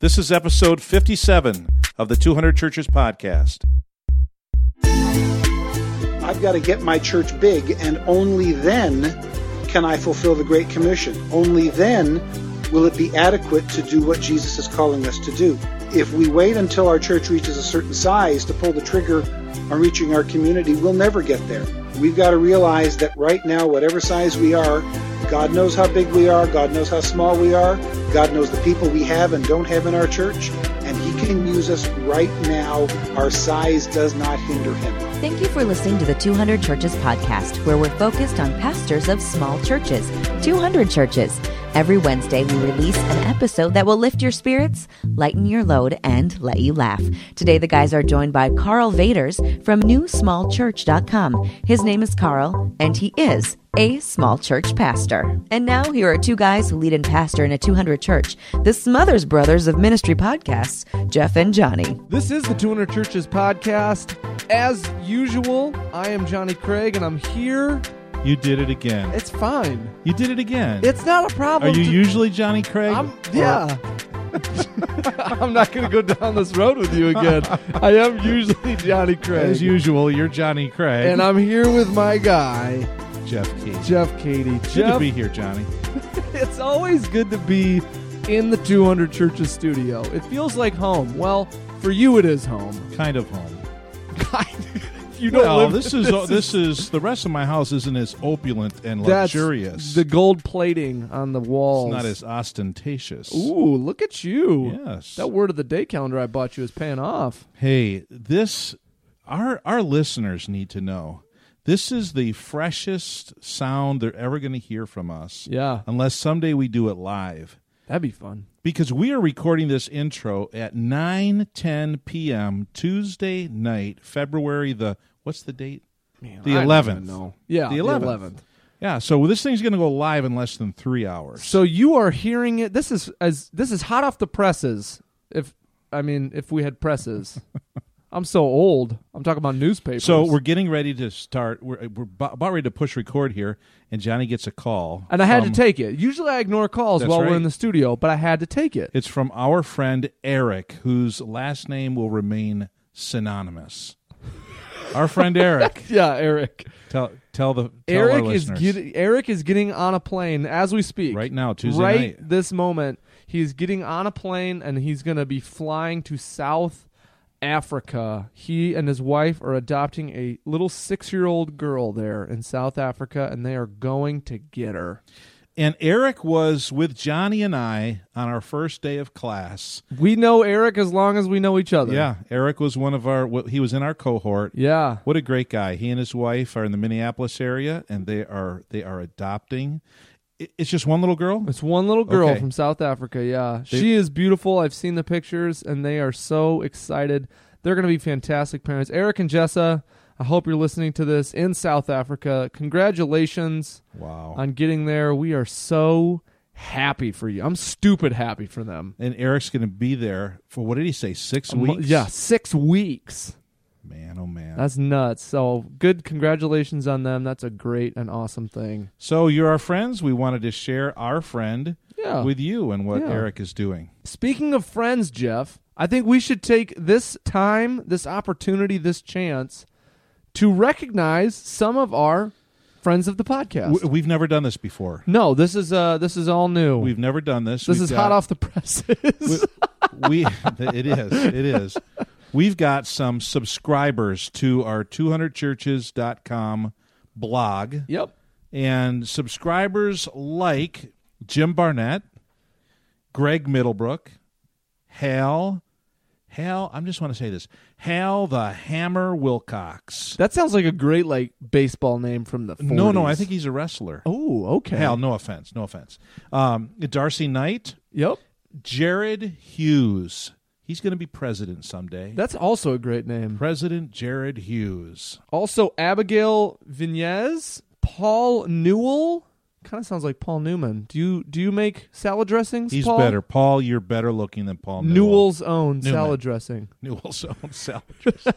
This is episode 57 of the 200 Churches podcast. I've got to get my church big, and only then can I fulfill the Great Commission. Only then will it be adequate to do what Jesus is calling us to do. If we wait until our church reaches a certain size to pull the trigger on reaching our community, we'll never get there. We've got to realize that right now, whatever size we are, God knows how big we are, God knows how small we are, God knows the people we have and don't have in our church, and He can use us right now. Our size does not hinder Him. Thank you for listening to the 200 Churches podcast, where we're focused on pastors of small churches, 200 churches. Every Wednesday, we release an episode that will lift your spirits, lighten your load, and let you laugh. Today, the guys are joined by Karl Vaters from NewSmallChurch.com. His name is Carl, and he is a small church pastor. And now, here are two guys who lead and pastor in a 200 church, the Smothers Brothers of Ministry podcasts, Jeff and Johnny. This is the 200 Churches podcast. As usual, I am Johnny Craig, and I'm here. You did it again. It's fine. You did it again. It's not a problem. Are problem. you to- usually Johnny Craig? I'm, yeah. I'm not going to go down this road with you again. I am usually Johnny Craig. As usual, you're Johnny Craig. And I'm here with my guy, Jeff Key. Jeff Katie. Good to Jeff, be here, Johnny. it's always good to be in the 200 Churches studio. It feels like home. Well, for you, it is home. Kind of home. You don't well, live this is uh, this is the rest of my house isn't as opulent and luxurious. The gold plating on the walls. it's not as ostentatious. Ooh, look at you. Yes. That word of the day calendar I bought you is paying off. Hey, this our our listeners need to know. This is the freshest sound they're ever going to hear from us. Yeah. Unless someday we do it live. That'd be fun. because we are recording this intro at 9 10 p.m. Tuesday night, February the what's the date? Man, The 11th. even know. Yeah, The the 11th. 11th. Yeah, so this thing's going to go live in less than 3 hours. So you are hearing it. This is as this is hot off the presses. If I mean, if we had presses, I'm so old. I'm talking about newspapers. So we're getting ready to start. We're, we're about about ready to push record here, and Johnny gets a call. and I had from- to take it. Usually I ignore calls while right. we're in the studio, but I had to take it. It's from our friend Eric, whose last name will remain synonymous. Our friend Eric. Yeah, Eric. Tell tell the tell Eric is getting Eric is getting on a plane as we speak. right now Tuesday right night. this moment, he's getting on a plane and he's going to be flying to South Africa. He and his wife are adopting a little six year old girl there in South Africa, and they are going to get her. And Eric was with Johnny and I on our first day of class. We know Eric as long as we know each other. Yeah, Eric was one of our. He was in our cohort. Yeah. What a great guy! He and his wife are in the Minneapolis area, and they are they are adopting. It's just one little girl. It's one little girl Okay. from South Africa. Yeah. They- she is beautiful. I've seen the pictures, and they are so excited. They're going to be fantastic parents. Eric and Jessa, I hope you're listening to this in South Africa. Congratulations. Wow! on getting there. We are so happy for you. I'm stupid happy for them. and Eric's going to be there for what did he say? Six weeks. Yeah, six weeks. Man, oh man. That's nuts. So good. Congratulations on them. That's a great and awesome thing. so you're our friends. We wanted to share our friend Yeah. with you and what Yeah. Eric is doing. Speaking of friends, Jeff, I think we should take this time, this opportunity, this chance to recognize some of our friends of the podcast. W- We've never done this before. no, this is uh this is all new. We've never done this. this We've is got- hot off the presses. we it is it is we've got some subscribers to our 200churches.com blog yep. and subscribers like jim barnett greg middlebrook hal hal i just want to say this hal the hammer wilcox That sounds like a great like baseball name from the 40s. no no i think he's a wrestler Oh, okay. hal no offense no offense um, darcy knight Yep. jared hughes he's going to be president someday That's also a great name. President Jared Hughes. Also, Abigail Vinez, Paul Newell. Kind of sounds like Paul Newman. Do you do you make salad dressings? He's Paul? better. Paul, you're better looking than Paul Newell. Newell's own Newman. salad dressing. Newell's own salad.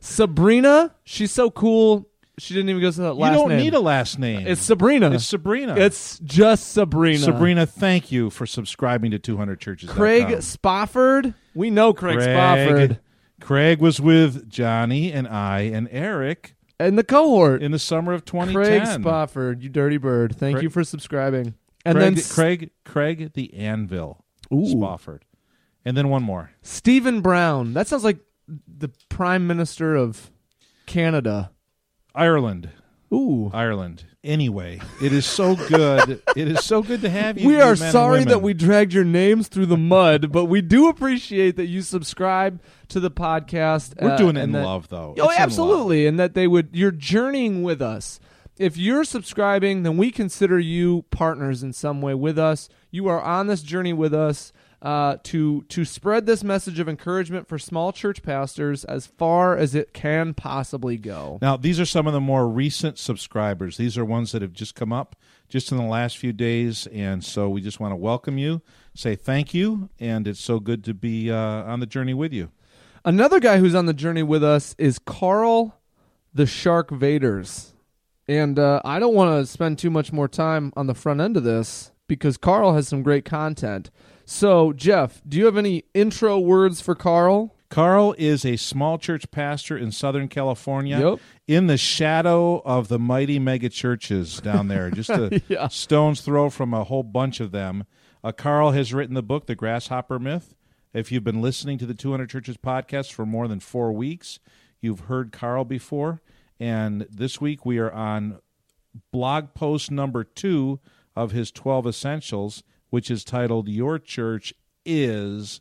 Sabrina, she's so cool. She didn't even go to that last name. You don't name. need a last name. It's Sabrina. It's Sabrina. It's just Sabrina. Sabrina, thank you for subscribing to 200 Churches. Craig Spofford. We know Craig, Spofford Craig was with Johnny and I and Eric and the cohort. in the summer of 2010. Craig Spofford, you dirty bird. Thank Craig- you for subscribing. And Craig, then S- Craig, Craig the Anvil Ooh. Spofford. And then one more. Stephen Brown. That sounds like the Prime Minister of Canada. Ireland. Ooh. Ireland. Anyway, it is so good. it is so good to have you. We are sorry that we dragged your names through the mud, but we do appreciate that you subscribe to the podcast. We're uh, doing it in that- love, though. Oh, It's absolutely, and that they would. You're journeying with us. If you're subscribing, then we consider you partners in some way with us. You are on this journey with us uh, to to spread this message of encouragement for small church pastors as far as it can possibly go. Now, these are some of the more recent subscribers. These are ones that have just come up just in the last few days, and so we just want to welcome you, say thank you, and it's so good to be uh, on the journey with you. Another guy who's on the journey with us is Carl the Shark Vaters. And uh, I don't want to spend too much more time on the front end of this because Carl has some great content. So, Jeff, do you have any intro words for Carl? Carl is a small church pastor in Southern California, Yep. in the shadow of the mighty mega churches down there, just a Yeah. stone's throw from a whole bunch of them. Uh, Carl has written the book, The Grasshopper Myth. If you've been listening to the 200 Churches podcast for more than four weeks, you've heard Carl before. And this week we are on blog post number two of his 12 Essentials, which is titled Your Church is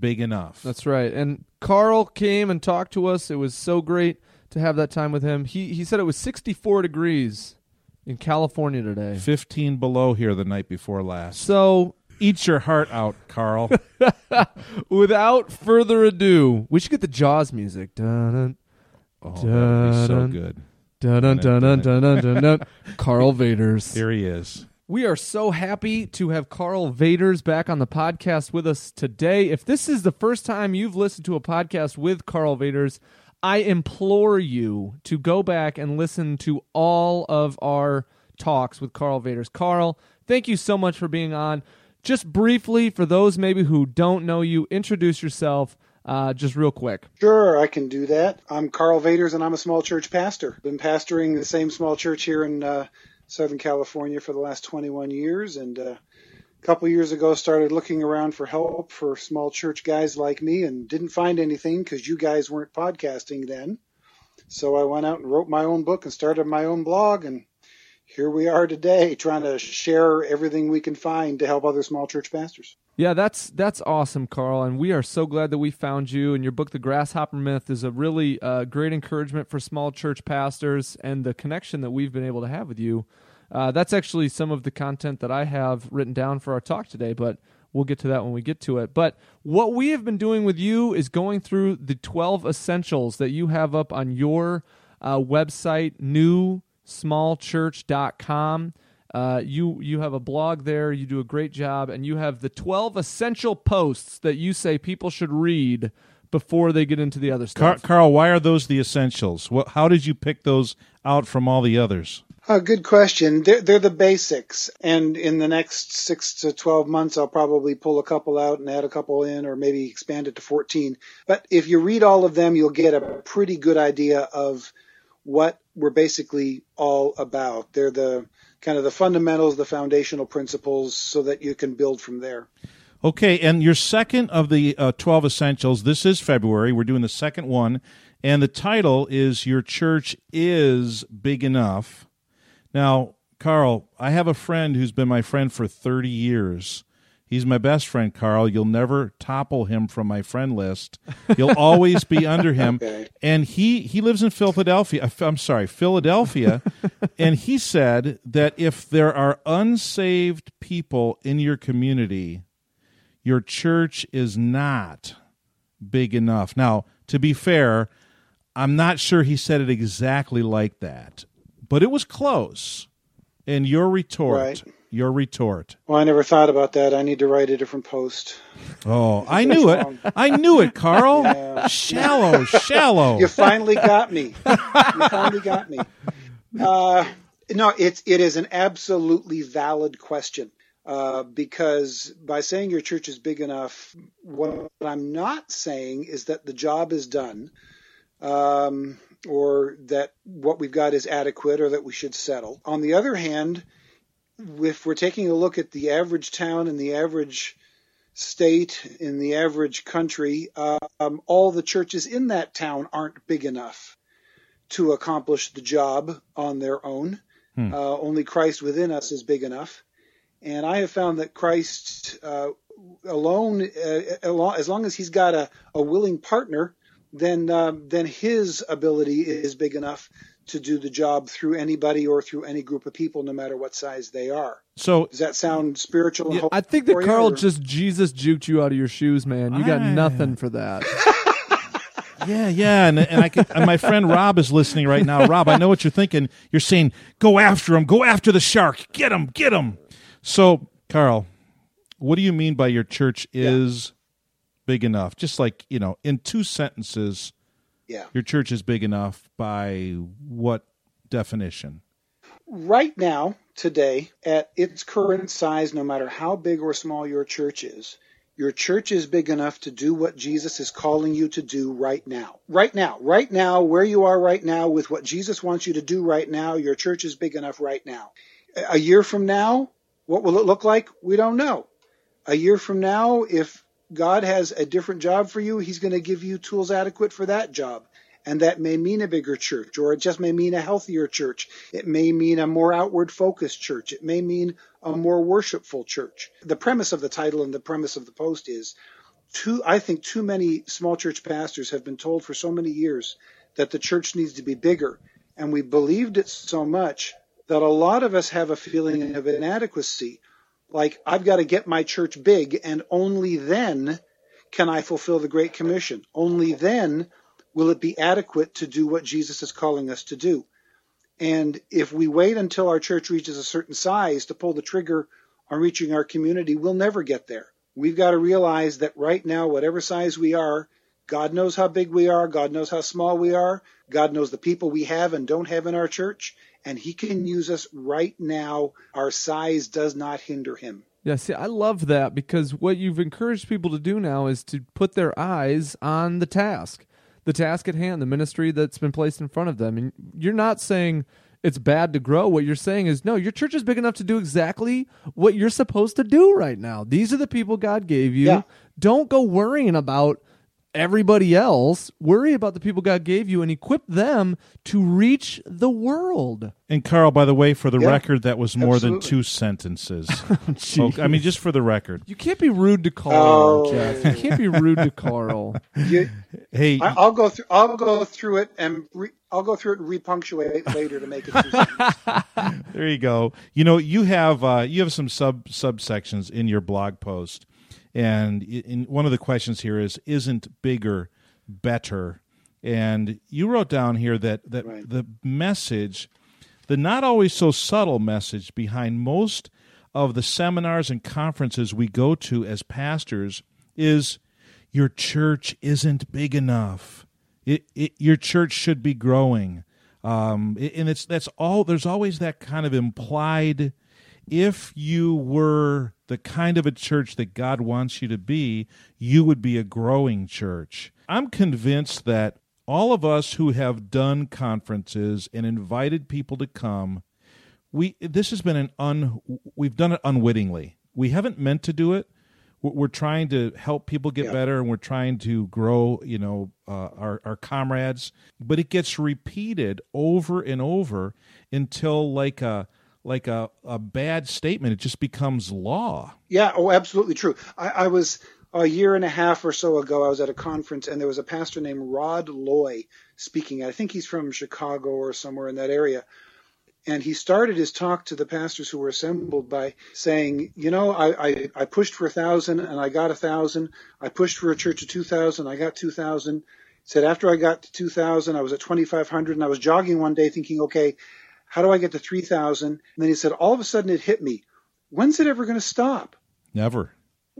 Big Enough. That's right. And Carl came and talked to us. It was so great to have that time with him. He he said it was 64 degrees in California today. 15 below here the night before last. So, Eat your heart out, Carl. without further ado, we should get the Jaws music. Dun, Oh, be so Dun. good. dun, dun, dun, dun, dun, dun, dun, dun. Karl Vaters. Here he is. We are so happy to have Karl Vaters back on the podcast with us today. If this is the first time you've listened to a podcast with Karl Vaters, I implore you to go back and listen to all of our talks with Karl Vaters. Carl, thank you so much for being on. Just briefly, for those maybe who don't know you, introduce yourself uh, just real quick. Sure, I can do that. I'm Karl Vaters, and I'm a small church pastor. Been pastoring the same small church here in uh, Southern California for the last 21 years, and uh, a couple years ago started looking around for help for small church guys like me, and didn't find anything because you guys weren't podcasting then. So I went out and wrote my own book and started my own blog, and here we are today, trying to share everything we can find to help other small church pastors. Yeah, that's that's awesome, Carl, and we are so glad that we found you. And your book, The Grasshopper Myth, is a really uh, great encouragement for small church pastors, and the connection that we've been able to have with you. Uh, that's actually some of the content that I have written down for our talk today, but we'll get to that when we get to it. But what we have been doing with you is going through the 12 essentials that you have up on your uh, website, newsmallchurch.com. Uh, you you have a blog there. You do a great job, and you have the twelve essential posts that you say people should read before they get into the other Car- stuff. Carl, why are those the essentials? What, how did you pick those out from all the others? Uh, good question. They're, they're the basics. And in the next six to 12 months, I'll probably pull a couple out and add a couple in or maybe expand it to 14. But if you read all of them, you'll get a pretty good idea of what we're basically all about. They're the kind of the fundamentals, the foundational principles so that you can build from there. Okay, and your second of the uh, 12 essentials, this is February. We're doing the second one, and the title is Your Church is Big Enough. Now, Carl, I have a friend who's been my friend for 30 years. He's my best friend, Carl. You'll never topple him from my friend list. You'll always be under him. Okay. And he he lives in Philadelphia. uh, I'm sorry, Philadelphia. and he said that if there are unsaved people in your community, your church is not big enough. Now, to be fair, I'm not sure he said it exactly like that, but it was close. And your retort Right. Your retort. Well, I never thought about that. I need to write a different post. Oh, I knew it. I knew it, Carl. Yeah. Shallow, shallow. You finally got me. You finally got me. Uh, no, it's it is an absolutely valid question. Uh, because by saying your church is big enough, what I'm not saying is that the job is done, um, or that what we've got is adequate, or that we should settle. On the other hand, if we're taking a look at the average town and the average state in the average country, um, all the churches in that town aren't big enough to accomplish the job on their own. Hmm. Uh, only Christ within us is big enough. And I have found that Christ uh, alone, uh, as long as he's got a, a willing partner, then um, then his ability is big enough to do the job through anybody or through any group of people, no matter what size they are. So Does that sound spiritual? Yeah, I think that for you, Carl or- just Jesus juked you out of your shoes, man. You got I- nothing for that. yeah, yeah, and and I can, and my friend Rob is listening right now. Rob, I know what you're thinking. You're saying, "Go after him! Go after the shark! Get him! Get him!" So, Carl, what do you mean by your church is big enough? Just like you know, in two sentences, yeah. your church is big enough by what definition? right now, today, at its current size, no matter how big or small your church is, your church is big enough to do what Jesus is calling you to do right now. Right now, right now, where you are right now, with what Jesus wants you to do right now, your church is big enough right now. A year from now, what will it look like? We don't know. A year from now, if God has a different job for you, He's going to give you tools adequate for that job. And that may mean a bigger church, or it just may mean a healthier church. It may mean a more outward focused church. It may mean a more worshipful church. The premise of the title and the premise of the post is too, I think too many small church pastors have been told for so many years that the church needs to be bigger. And we believed it so much that a lot of us have a feeling of inadequacy. Like, I've got to get my church big, and only then can I fulfill the Great Commission. Only then will it be adequate to do what Jesus is calling us to do. And if we wait until our church reaches a certain size to pull the trigger on reaching our community, we'll never get there. We've got to realize that right now, whatever size we are, God knows how big we are. God knows how small we are. God knows the people we have and don't have in our church. And He can use us right now. Our size does not hinder Him. Yeah, see, I love that because what you've encouraged people to do now is to put their eyes on the task, the task at hand, the ministry that's been placed in front of them. And you're not saying it's bad to grow. What you're saying is, no, your church is big enough to do exactly what you're supposed to do right now. These are the people God gave you. Yeah. Don't go worrying about everybody else. Worry about the people God gave you and equip them to reach the world. And Carl, by the way, for the Yeah, record, that was more than two sentences. Okay, I mean, just for the record. You can't be rude to Carl, Oh. Jeff. You can't be rude to Carl. You, Hey, I, I'll go through. I'll go through it and re, I'll go through it and repunctuate later to make it. There you go. You know, you have uh, you have some sub subsections in your blog post, and in one of the questions here is, "Isn't bigger better?" And you wrote down here that that Right. the message, the not always so subtle message behind most of the seminars and conferences we go to as pastors is, "Your church isn't big enough. It, it your church should be growing." um, and it's that's all. There's always that kind of implied. If you were the kind of a church that God wants you to be, you would be a growing church. I'm convinced that all of us who have done conferences and invited people to come, we this has been an un we've done it unwittingly. We haven't meant to do it. We're trying to help people get Yeah. better, and we're trying to grow, you know, uh, our our comrades. But it gets repeated over and over until like a like a, a bad statement. It just becomes law. Yeah, oh, absolutely true. I, I was a year and a half or so ago. I was at a conference, and there was a pastor named Rod Loy speaking. I think he's from Chicago or somewhere in that area. And he started his talk to the pastors who were assembled by saying, "You know, I, I, I pushed for a thousand and I got a thousand. I pushed for a church of two thousand, I got two thousand. Said after I got to two thousand, I was at twenty five hundred, and I was jogging one day thinking, okay, how do I get to three thousand? And then he said, all of a sudden it hit me. when's it ever going to stop? Never.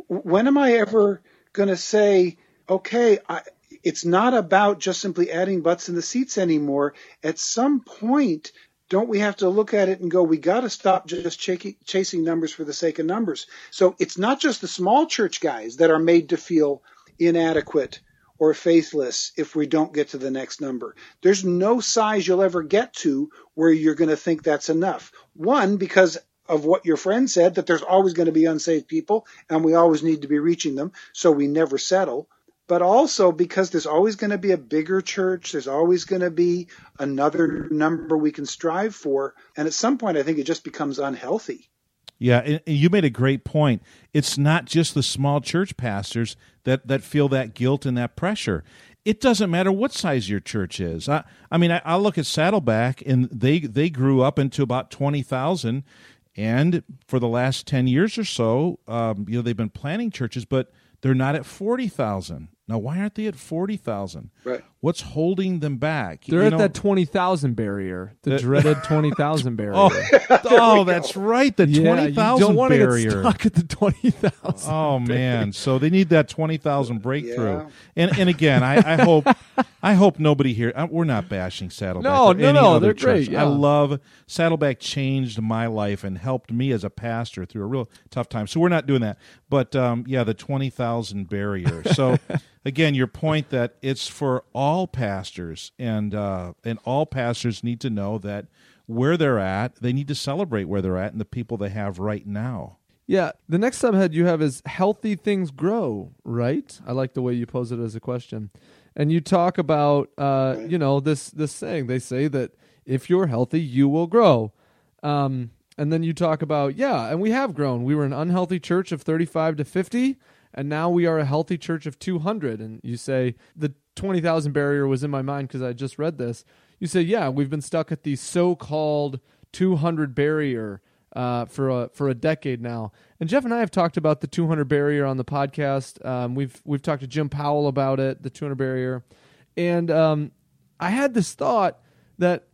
When am I ever going to say, okay, I, it's not about just simply adding butts in the seats anymore. At some point, don't we have to look at it and go, we got to stop just ch- chasing numbers for the sake of numbers? So it's not just the small church guys that are made to feel inadequate or faithless if we don't get to the next number. There's no size you'll ever get to where you're going to think that's enough. One, because of what your friend said, that there's always going to be unsaved people and we always need to be reaching them, so we never settle. But also because there's always going to be a bigger church, there's always going to be another number we can strive for. And at some point, I think it just becomes unhealthy. Yeah, you made a great point. It's not just the small church pastors that, that feel that guilt and that pressure. It doesn't matter what size your church is. I, I mean, I, I look at Saddleback, and they they grew up into about twenty thousand, and for the last ten years or so, um, you know, they've been planning churches, but they're not at forty thousand. Now, why aren't they at forty thousand? Right. What's holding them back? They're You at know- that twenty thousand barrier, the dreaded twenty thousand barrier. Oh, oh that's right. The yeah, twenty you don't want to barrier. get stuck at the twenty thousand. Oh man! So they need that twenty thousand breakthrough. Yeah. And and again, I, I hope I hope nobody here. uh, We're not bashing Saddleback. No, no, no, they're church. great, yeah. I love Saddleback. Changed my life and helped me as a pastor through a real tough time. So we're not doing that. But um, yeah, the twenty thousand barrier. So again, your point that it's for all pastors, and uh, and all pastors need to know that where they're at, they need to celebrate where they're at and the people they have right now. Yeah, the next subhead you have is healthy things grow, right? I like the way you pose it as a question. And you talk about uh, you know, this this saying. They say that if you're healthy, you will grow. Um, and then you talk about, yeah, and we have grown. We were an unhealthy church of 35 to 50, and now we are a healthy church of 200. And you say the 20,000 barrier was in my mind because I just read this. You say, yeah, we've been stuck at the so-called 200 barrier uh, for a for a decade now. And Jeff and I have talked about the 200 barrier on the podcast. Um, we've we've talked to Jim Powell about it, the 200 barrier, and um, I had this thought that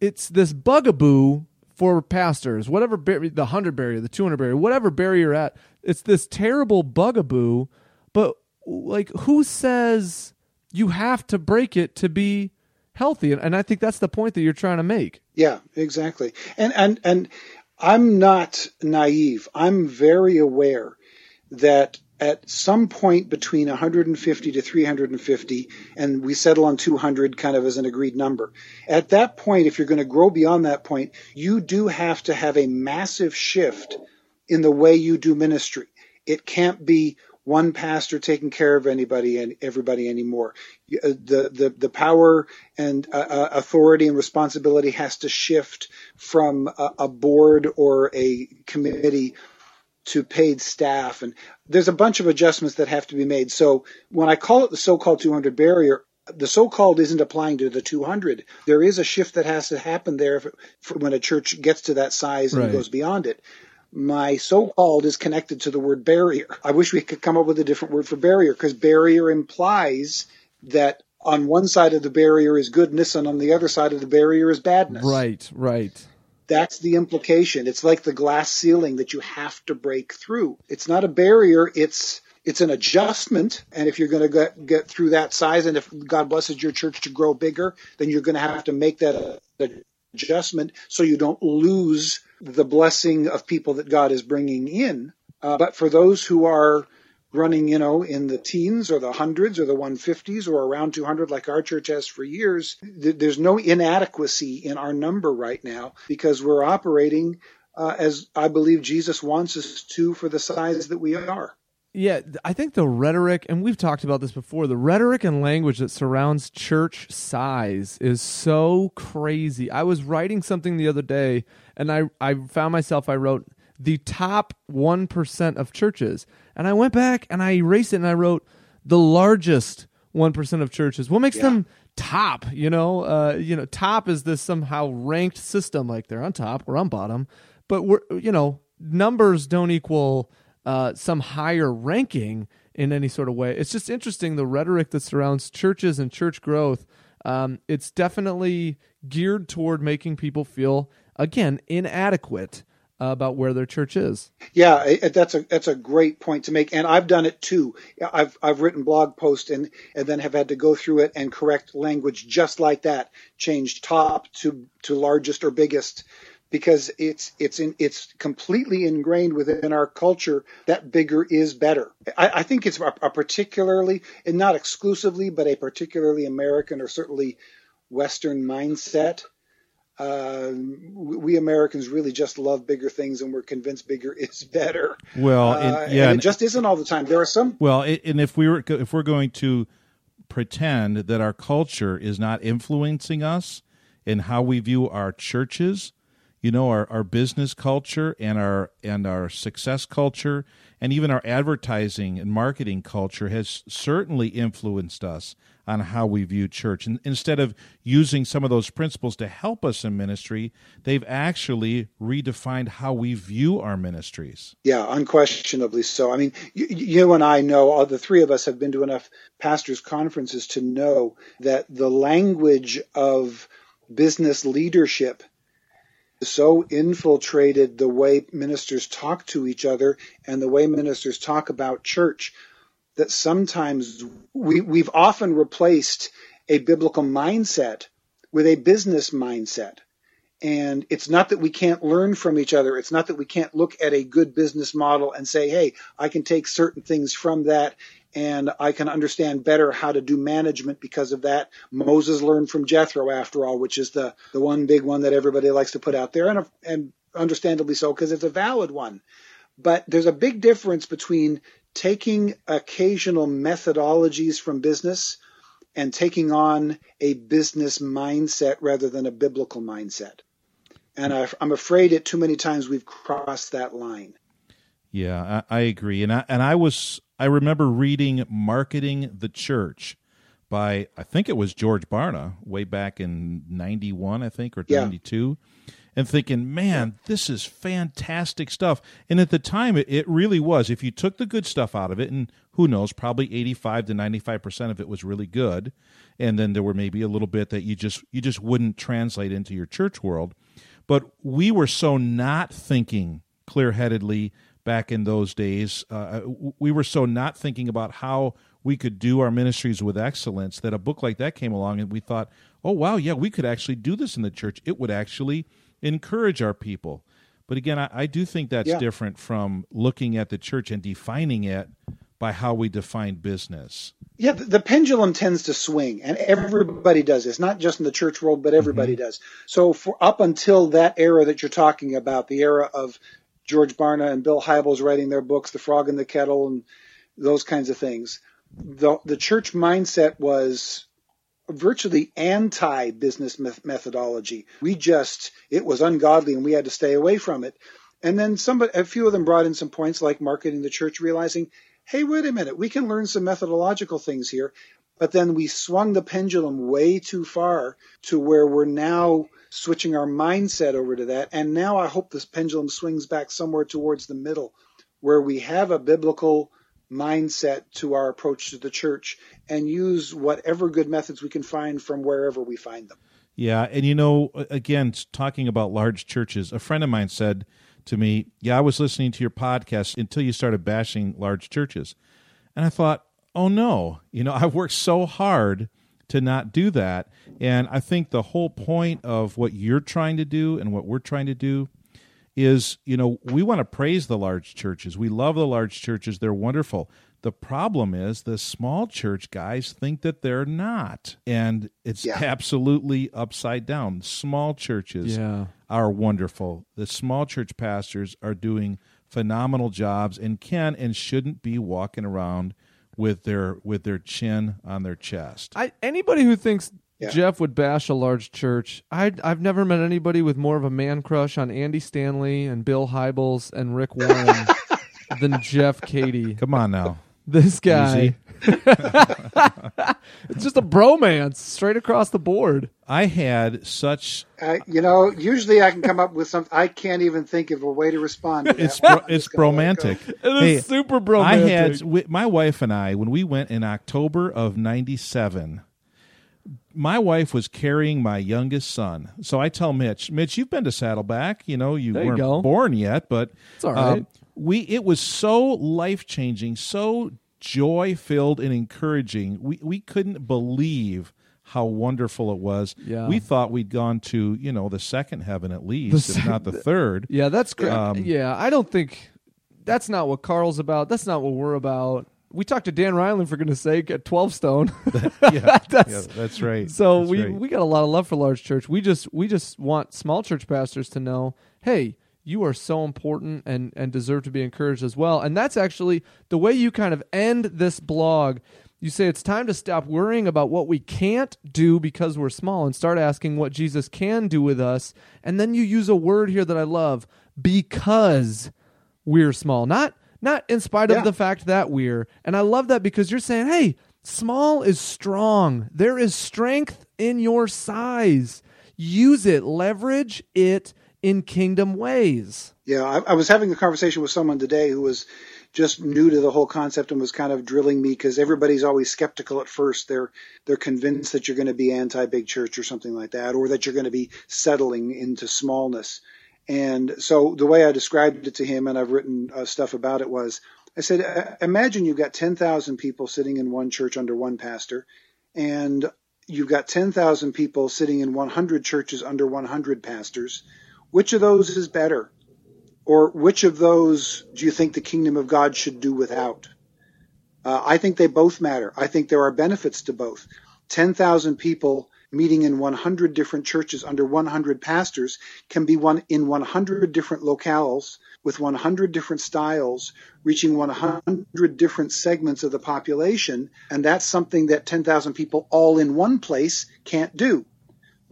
it's this bugaboo for pastors, whatever bar- the 100 barrier, the 200 barrier, whatever barrier you're at, it's this terrible bugaboo. But like, who says you have to break it to be healthy? And, and I think that's the point that you're trying to make. Yeah, exactly. And and and I'm not naive. I'm very aware that at some point between 150 to 350 and we settle on 200 kind of as an agreed number. At that point if you're going to grow beyond that point, you do have to have a massive shift in the way you do ministry. It can't be one pastor taking care of anybody and everybody anymore. Uh, The the the power and uh, uh, authority and responsibility has to shift from a, a board or a committee to paid staff and there's a bunch of adjustments that have to be made. So when I call it the so-called 200 barrier, the so-called isn't applying to the 200. There is a shift that has to happen there if, when a church gets to that size and Right. goes beyond it my so-called is connected to the word barrier. I wish we could come up with a different word for barrier because barrier implies that on one side of the barrier is goodness and on the other side of the barrier is badness. Right, right. That's the implication. It's like the glass ceiling that you have to break through. It's not a barrier, it's it's an adjustment and if you're going to get, get through that size and if God blesses your church to grow bigger, then you're going to have to make that adjustment so you don't lose the blessing of people that God is bringing in. Uh, but for those who are running, you know, in the teens or the hundreds or the 150s or around 200 like our church has for years, th- there's no inadequacy in our number right now because we're operating uh, as I believe Jesus wants us to for the size that we are. Yeah, I think the rhetoric, and we've talked about this before, the rhetoric and language that surrounds church size is so crazy. I was writing something the other day, and I, I found myself, I wrote the top 1% of churches. And I went back and I erased it and I wrote the largest 1% of churches. What makes Yeah. them top? You know, uh, you know, top is this somehow ranked system, like they're on top, we're on bottom. But we're, you know, numbers don't equal uh, some higher ranking in any sort of way. It's just interesting the rhetoric that surrounds churches and church growth. Um, it's definitely geared toward making people feel again inadequate. About where their church is. Yeah, that's a that's a great point to make, and I've done it too. I've I've written blog posts and and then have had to go through it and correct language just like that, change top to to largest or biggest, because it's it's in it's completely ingrained within our culture that bigger is better. I, I think it's a, a particularly and not exclusively, but a particularly American or certainly Western mindset uh, we Americans really just love bigger things, and we're convinced bigger is better. Well, uh, yeah, and and- it just isn't all the time. There are some. Well, and if we were if we're going to pretend that our culture is not influencing us in how we view our churches, you know, our, our business culture and our and our success culture and even our advertising and marketing culture has certainly influenced us on how we view church. And instead of using some of those principles to help us in ministry, they've actually redefined how we view our ministries. Yeah, unquestionably so. I mean, you, you and I know, all the three of us have been to enough pastors' conferences to know that the language of business leadership so infiltrated the way ministers talk to each other and the way ministers talk about church that sometimes we, we've often replaced a biblical mindset with a business mindset. And it's not that we can't learn from each other. It's not that we can't look at a good business model and say, hey, I can take certain things from that and I can understand better how to do management because of that. Moses learned from Jethro, after all, which is the, the one big one that everybody likes to put out there, and, and understandably so because it's a valid one. But there's a big difference between taking occasional methodologies from business and taking on a business mindset rather than a biblical mindset. And I, I'm afraid it too many times we've crossed that line. Yeah, I, I agree, and I and I was I remember reading "Marketing the Church" by I think it was George Barna way back in '91, I think, or Yeah. '92, and thinking, man, this is fantastic stuff. And at the time, it, it really was. If you took the good stuff out of it, and who knows, probably 85 to 95 percent of it was really good, and then there were maybe a little bit that you just you just wouldn't translate into your church world. But we were so not thinking clear headedly back in those days. Uh, we were so not thinking about how we could do our ministries with excellence that a book like that came along and we thought, oh, wow, yeah, we could actually do this in the church. It would actually encourage our people. But again, I, I do think that's Yeah. different from looking at the church and defining it by how we define business. Yeah, the, the pendulum tends to swing, and everybody does this, not just in the church world, but everybody mm-hmm. does. So, for up until that era that you're talking about, the era of George Barna and Bill Hybels writing their books, The Frog in the Kettle, and those kinds of things, the the church mindset was virtually anti-business meth- methodology. We just it was ungodly, and we had to stay away from it. And then somebody, a few of them brought in some points like marketing the church, realizing, hey, wait a minute, we can learn some methodological things here. But then we swung the pendulum way too far to where we're now switching our mindset over to that. And now I hope this pendulum swings back somewhere towards the middle, where we have a biblical mindset to our approach to the church and use whatever good methods we can find from wherever we find them. Yeah, and you know, again, talking about large churches, a friend of mine said to me, "Yeah, I was listening to your podcast until you started bashing large churches." And I thought, "Oh no, you know, I've worked so hard to not do that." And I think the whole point of what you're trying to do and what we're trying to do is, you know, we want to praise the large churches. We love the large churches. They're wonderful. The problem is the small church guys think that they're not. And it's Yeah. absolutely upside down. Small churches Yeah. are wonderful. The small church pastors are doing phenomenal jobs and can and shouldn't be walking around with their with their chin on their chest. I anybody who thinks Yeah. Jeff would bash a large church, I I've never met anybody with more of a man crush on Andy Stanley and Bill Hybels and Rick Warren than Jeff Cady. Come on now. This guy. it's just a bromance straight across the board. I had such Uh, you know, usually I can come up with something. I can't even think of a way to respond. To it's that bro- it's just gonna it go. bromantic. It is super bromantic. I had wi- my wife and I when we went in October of '97. my wife was carrying my youngest son. So I tell Mitch, Mitch, you've been to Saddleback. You know, you There weren't go. born yet, but It's all right. um, we it was so life changing, so joy filled and encouraging. We we couldn't believe how wonderful it was. Yeah. We thought we'd gone to you know the second heaven at least, if not the third. Yeah, that's great. Um, yeah, I don't think that's not what Carl's about. That's not what we're about. We talked to Dan Reiland for goodness sake at Twelve Stone. yeah, That's- yeah, that's right. so That's we right. we got a lot of love for large church. We just we just want small church pastors to know, hey, you are so important and and deserve to be encouraged as well. And that's actually the way you kind of end this blog. You say it's time to stop worrying about what we can't do because we're small and start asking what Jesus can do with us. And then you use a word here that I love, because we're small. Not not in spite Yeah. of the fact that we're. And I love that because you're saying, "Hey, small is strong. There is strength in your size. Use it, leverage it in kingdom ways." Yeah, I, I was having a conversation with someone today who was just new to the whole concept and was kind of drilling me because everybody's always skeptical at first. They're they're convinced that you're going to be anti big church or something like that, or that you're going to be settling into smallness. And so the way I described it to him, and I've written uh, stuff about it, was I said, "Uh, imagine you've got 10,000 people sitting in one church under one pastor, and you've got 10,000 people sitting in 100 churches under 100 pastors. Which of those is better? Or which of those do you think the kingdom of God should do without? Uh, I think they both matter. I think there are benefits to both. 10,000 people meeting in 100 different churches under 100 pastors can be one in 100 different locales with 100 different styles, reaching 100 different segments of the population. And that's something that 10,000 people all in one place can't do.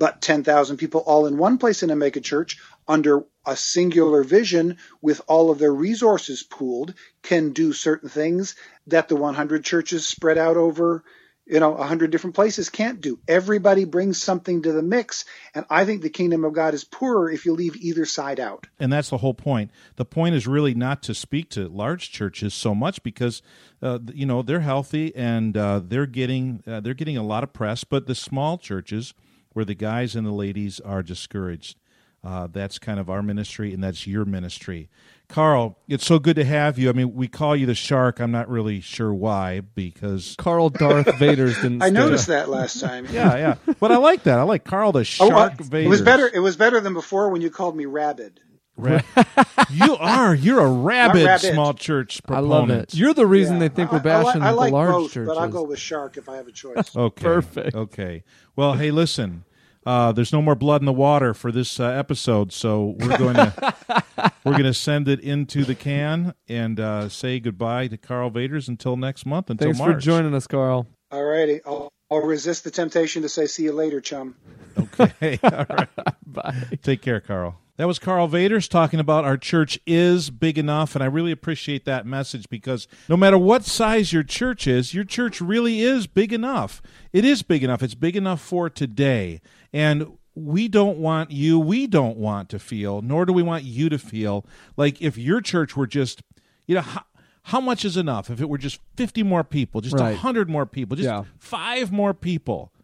But 10,000 people all in one place in a mega church under a singular vision with all of their resources pooled can do certain things that the 100 churches spread out over you know 100 different places can't do everybody brings something to the mix and i think the kingdom of god is poorer if you leave either side out and that's the whole point. The point is really not to speak to large churches so much because uh, you know they're healthy and uh, they're getting uh, they're getting a lot of press, but the small churches where the guys and the ladies are discouraged. Uh, that's kind of our ministry, and that's your ministry. Carl, it's so good to have you. I mean, we call you the shark. I'm not really sure why, because Carl Darth Vader's didn't. i stay. noticed that last time yeah, yeah. But I like that. I like Carl the Oh, shark. uh, Vader. it was better it was better than before when you called me rabid Ra- you are. You're a rabid, rabid. small church I love it. You're the reason Yeah. they think I- we're bashing I, I, I like the large both, churches. but I'll go with Shark if I have a choice. Okay. Perfect. Okay. Well, hey, listen. Uh, there's no more blood in the water for this uh, episode, so we're going to we're going to send it into the can and uh, say goodbye to Karl Vaters until next month. Until Thanks March. for joining us, Carl. All righty. I'll, I'll resist the temptation to say see you later, chum. Okay. All right. Bye. Take care, Carl. That was Karl Vaters talking about our church is big enough, and I really appreciate that message because no matter what size your church is, your church really is big enough. It is big enough. It's big enough for today. And we don't want you, we don't want to feel, nor do we want you to feel like if your church were just, you know, how, how much is enough? If it were just 50 more people, just a Right. 100 more people, just Yeah. five more people.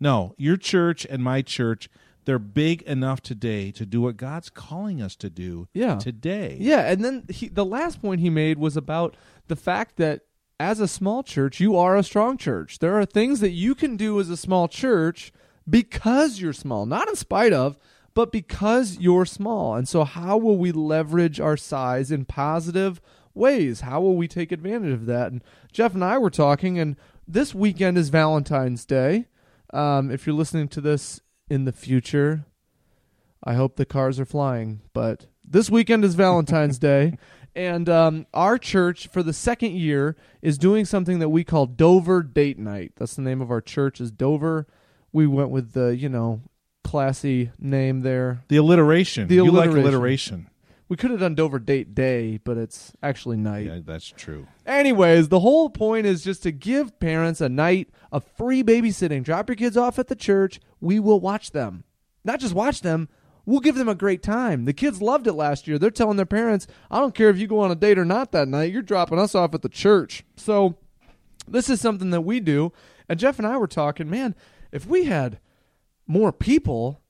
No, your church and my church, they're big enough today to do what God's calling us to do Yeah. today. Yeah, and then he, the last point he made was about the fact that as a small church, you are a strong church. There are things that you can do as a small church because you're small, not in spite of, but because you're small. And so, how will we leverage our size in positive ways? How will we take advantage of that? And Jeff and I were talking, and this weekend is Valentine's Day. Um, if you're listening to this in the future, I hope the cars are flying. But this weekend is Valentine's Day. And um, our church, for the second year, is doing something that we call Dover Date Night. That's the name of our church. Is Dover. We went with the you know classy name there. The alliteration. The you like alliteration. We could have done Dover Date Day, but it's actually night. Yeah, that's true. Anyways, the whole point is just to give parents a night of free babysitting. Drop your kids off at the church. We will watch them. Not just watch them, we'll give them a great time. The kids loved it last year. They're telling their parents, I don't care if you go on a date or not that night, you're dropping us off at the church. So, this is something that we do. And Jeff and I were talking, man, if we had more people,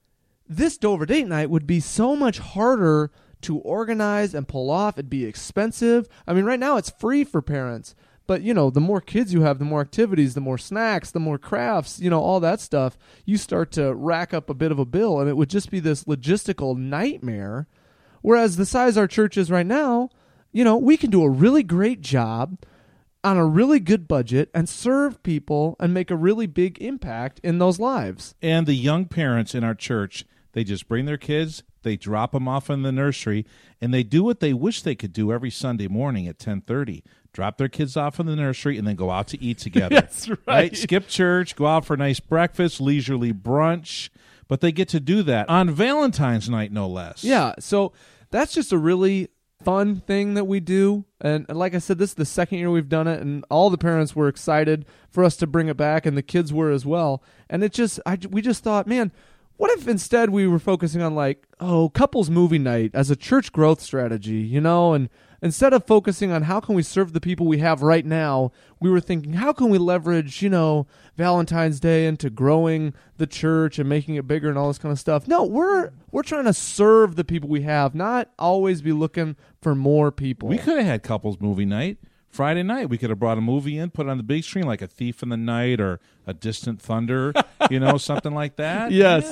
this Dover date night would be so much harder to organize and pull off. It'd be expensive. I mean, right now it's free for parents, but you know, the more kids you have, the more activities, the more snacks, the more crafts, you know, all that stuff. You start to rack up a bit of a bill, and it would just be this logistical nightmare. Whereas the size our church is right now, you know, we can do a really great job on a really good budget and serve people and make a really big impact in those lives. And the young parents in our church, they just bring their kids, they drop them off in the nursery, and they do what they wish they could do every Sunday morning at 10:30. Drop their kids off in the nursery and then go out to eat together. That's right. Skip church, go out for a nice breakfast, leisurely brunch, but they get to do that on Valentine's night no less. Yeah, so that's just a really fun thing that we do. And, and like I said, this is the second year we've done it, and all the parents were excited for us to bring it back, and the kids were as well. And it just, I, we just thought, man, what if instead we were focusing on like, oh, couples movie night as a church growth strategy, you know, and instead of focusing on how can we serve the people we have right now, we were thinking how can we leverage, you know, Valentine's Day into growing the church and making it bigger and all this kind of stuff. No, we're we're trying to serve the people we have, not always be looking for more people. We could have had couples movie night. Friday night, we could have brought a movie in, put it on the big screen, like A Thief in the Night or A Distant Thunder, you know, something like that. Yes.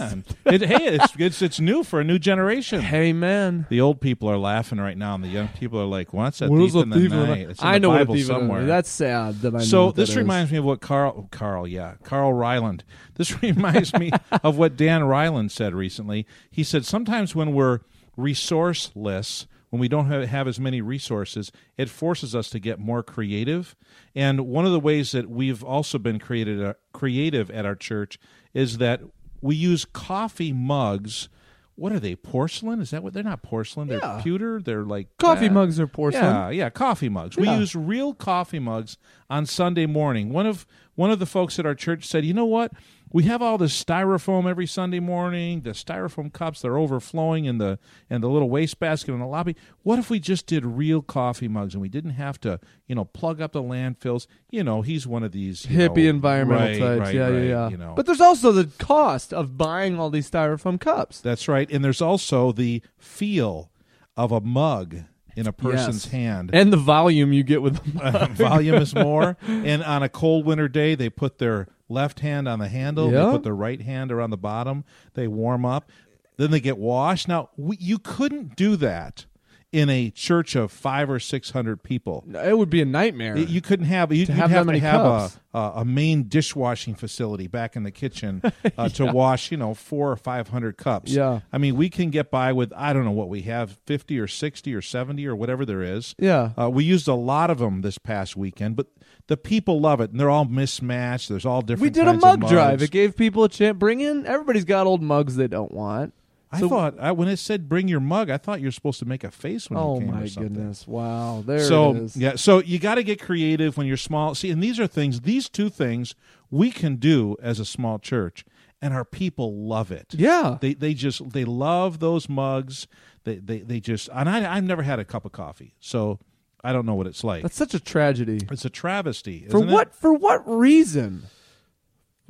Yeah. It, hey, it's, it's it's new for a new generation. Hey man. The old people are laughing right now, and the young people are like, "What's that What thief a in the thief in the night?" It's in I the know Bible what a thief in the somewhere. night. That's sad that I know. so this is. reminds me of what Carl, Carl, yeah, Carl Reiland. This reminds me of what Dan Reiland said recently. He said sometimes when we're resourceless, when we don't have, have as many resources, it forces us to get more creative. And one of the ways that we've also been created, uh, creative at our church is that we use coffee mugs. What are they? Porcelain? Is that what they're not porcelain? They're Yeah. pewter. They're like coffee uh, mugs are porcelain. yeah, yeah, coffee mugs. We use real coffee mugs on Sunday morning. One of one of the folks at our church said, "You know what? We have all this styrofoam every Sunday morning. The styrofoam cups they're overflowing in the in the little wastebasket in the lobby. What if we just did real coffee mugs and we didn't have to, you know, plug up the landfills? You know, he's one of these hippie know, environmental right, types. right, yeah, right, yeah, yeah. You know, But there's also the cost of buying all these styrofoam cups. that's right. And there's also the feel of a mug in a person's Yes. hand. And the volume you get with. Uh, volume is more. And on a cold winter day, they put their left hand on the handle, Yeah. they put their right hand around the bottom, they warm up, then they get washed. Now, we, you couldn't do that in a church of five or six hundred people. it would be a nightmare. You couldn't have you, you'd have have to have cups. a, a a main dishwashing facility back in the kitchen uh, to wash you know four or five hundred cups. Yeah. I mean we can get by with I don't know what we have fifty or sixty or seventy or whatever there is. Yeah. uh, we used a lot of them this past weekend, but the people love it and they're all mismatched. There's all different. we did a mug drive. It gave people a chance. Bring in. Everybody's got old mugs they don't want. I so- thought I, when it said "bring your mug," I thought you were supposed to make a face when Oh you came my or something. goodness! Wow, there so it is. yeah so you got to get creative when you're small see and these are things these two things we can do as a small church and our people love it Yeah. they they just they love those mugs they they, they just and I, i've never had a cup of coffee so i don't know what it's like That's such a tragedy. it's a travesty For isn't it? what? For what reason?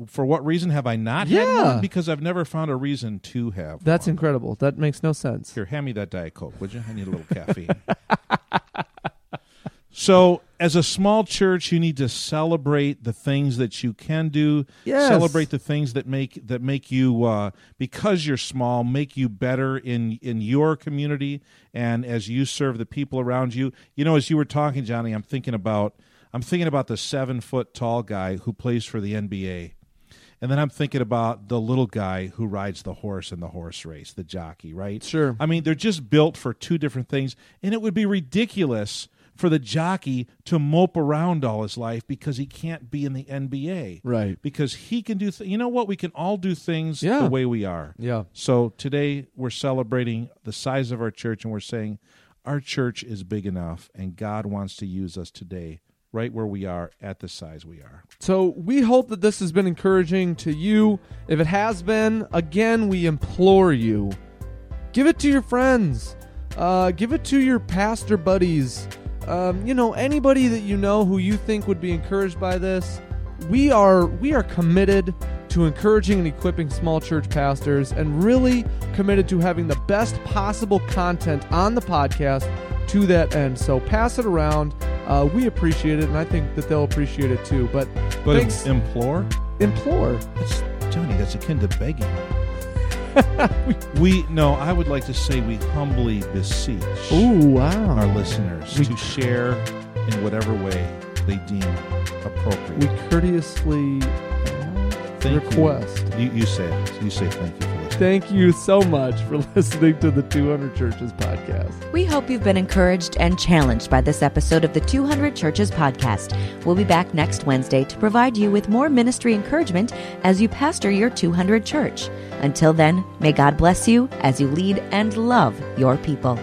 for what reason have i not had Yeah. one because i've never found a reason to have That's one. incredible. That makes no sense. Here, hand me that Diet Coke, would you? I need a little caffeine. so, as a small church, you need to celebrate the things that you can do. Yes. Celebrate the things that make that make you, uh, because you're small, make you better in in your community and as you serve the people around you. You know, as you were talking, Johnny, I'm thinking about I'm thinking about the seven foot tall guy who plays for the NBA. And then I'm thinking about the little guy who rides the horse in the horse race, the jockey, right? Sure. I mean, they're just built for two different things, and it would be ridiculous for the jockey to mope around all his life because he can't be in the NBA. Right. Because he can do th- you know what? We can all do things Yeah. the way we are. Yeah. So today we're celebrating the size of our church and we're saying our church is big enough and God wants to use us today right where we are at the size we are. So we hope that this has been encouraging to you. If it has been, again, we implore you give it to your friends, uh, give it to your pastor buddies. Um, you know, anybody that you know who you think would be encouraged by this. We are we are committed to encouraging and equipping small church pastors and really committed to having the best possible content on the podcast to that end. So pass it around. Uh, we appreciate it, and I think that they'll appreciate it too. But, But thanks, implore? implore. That's, Johnny, that's akin to begging. we no, I would like to say we humbly beseech Ooh, wow. our listeners We- to share in whatever way they deem appropriate. we courteously uh, Thank request. You. You, you say it. You say thank you. Thank you so much for listening to the 200 Churches podcast. We hope you've been encouraged and challenged by this episode of the 200 Churches podcast. We'll be back next Wednesday to provide you with more ministry encouragement as you pastor your 200 church. Until then, may God bless you as you lead and love your people.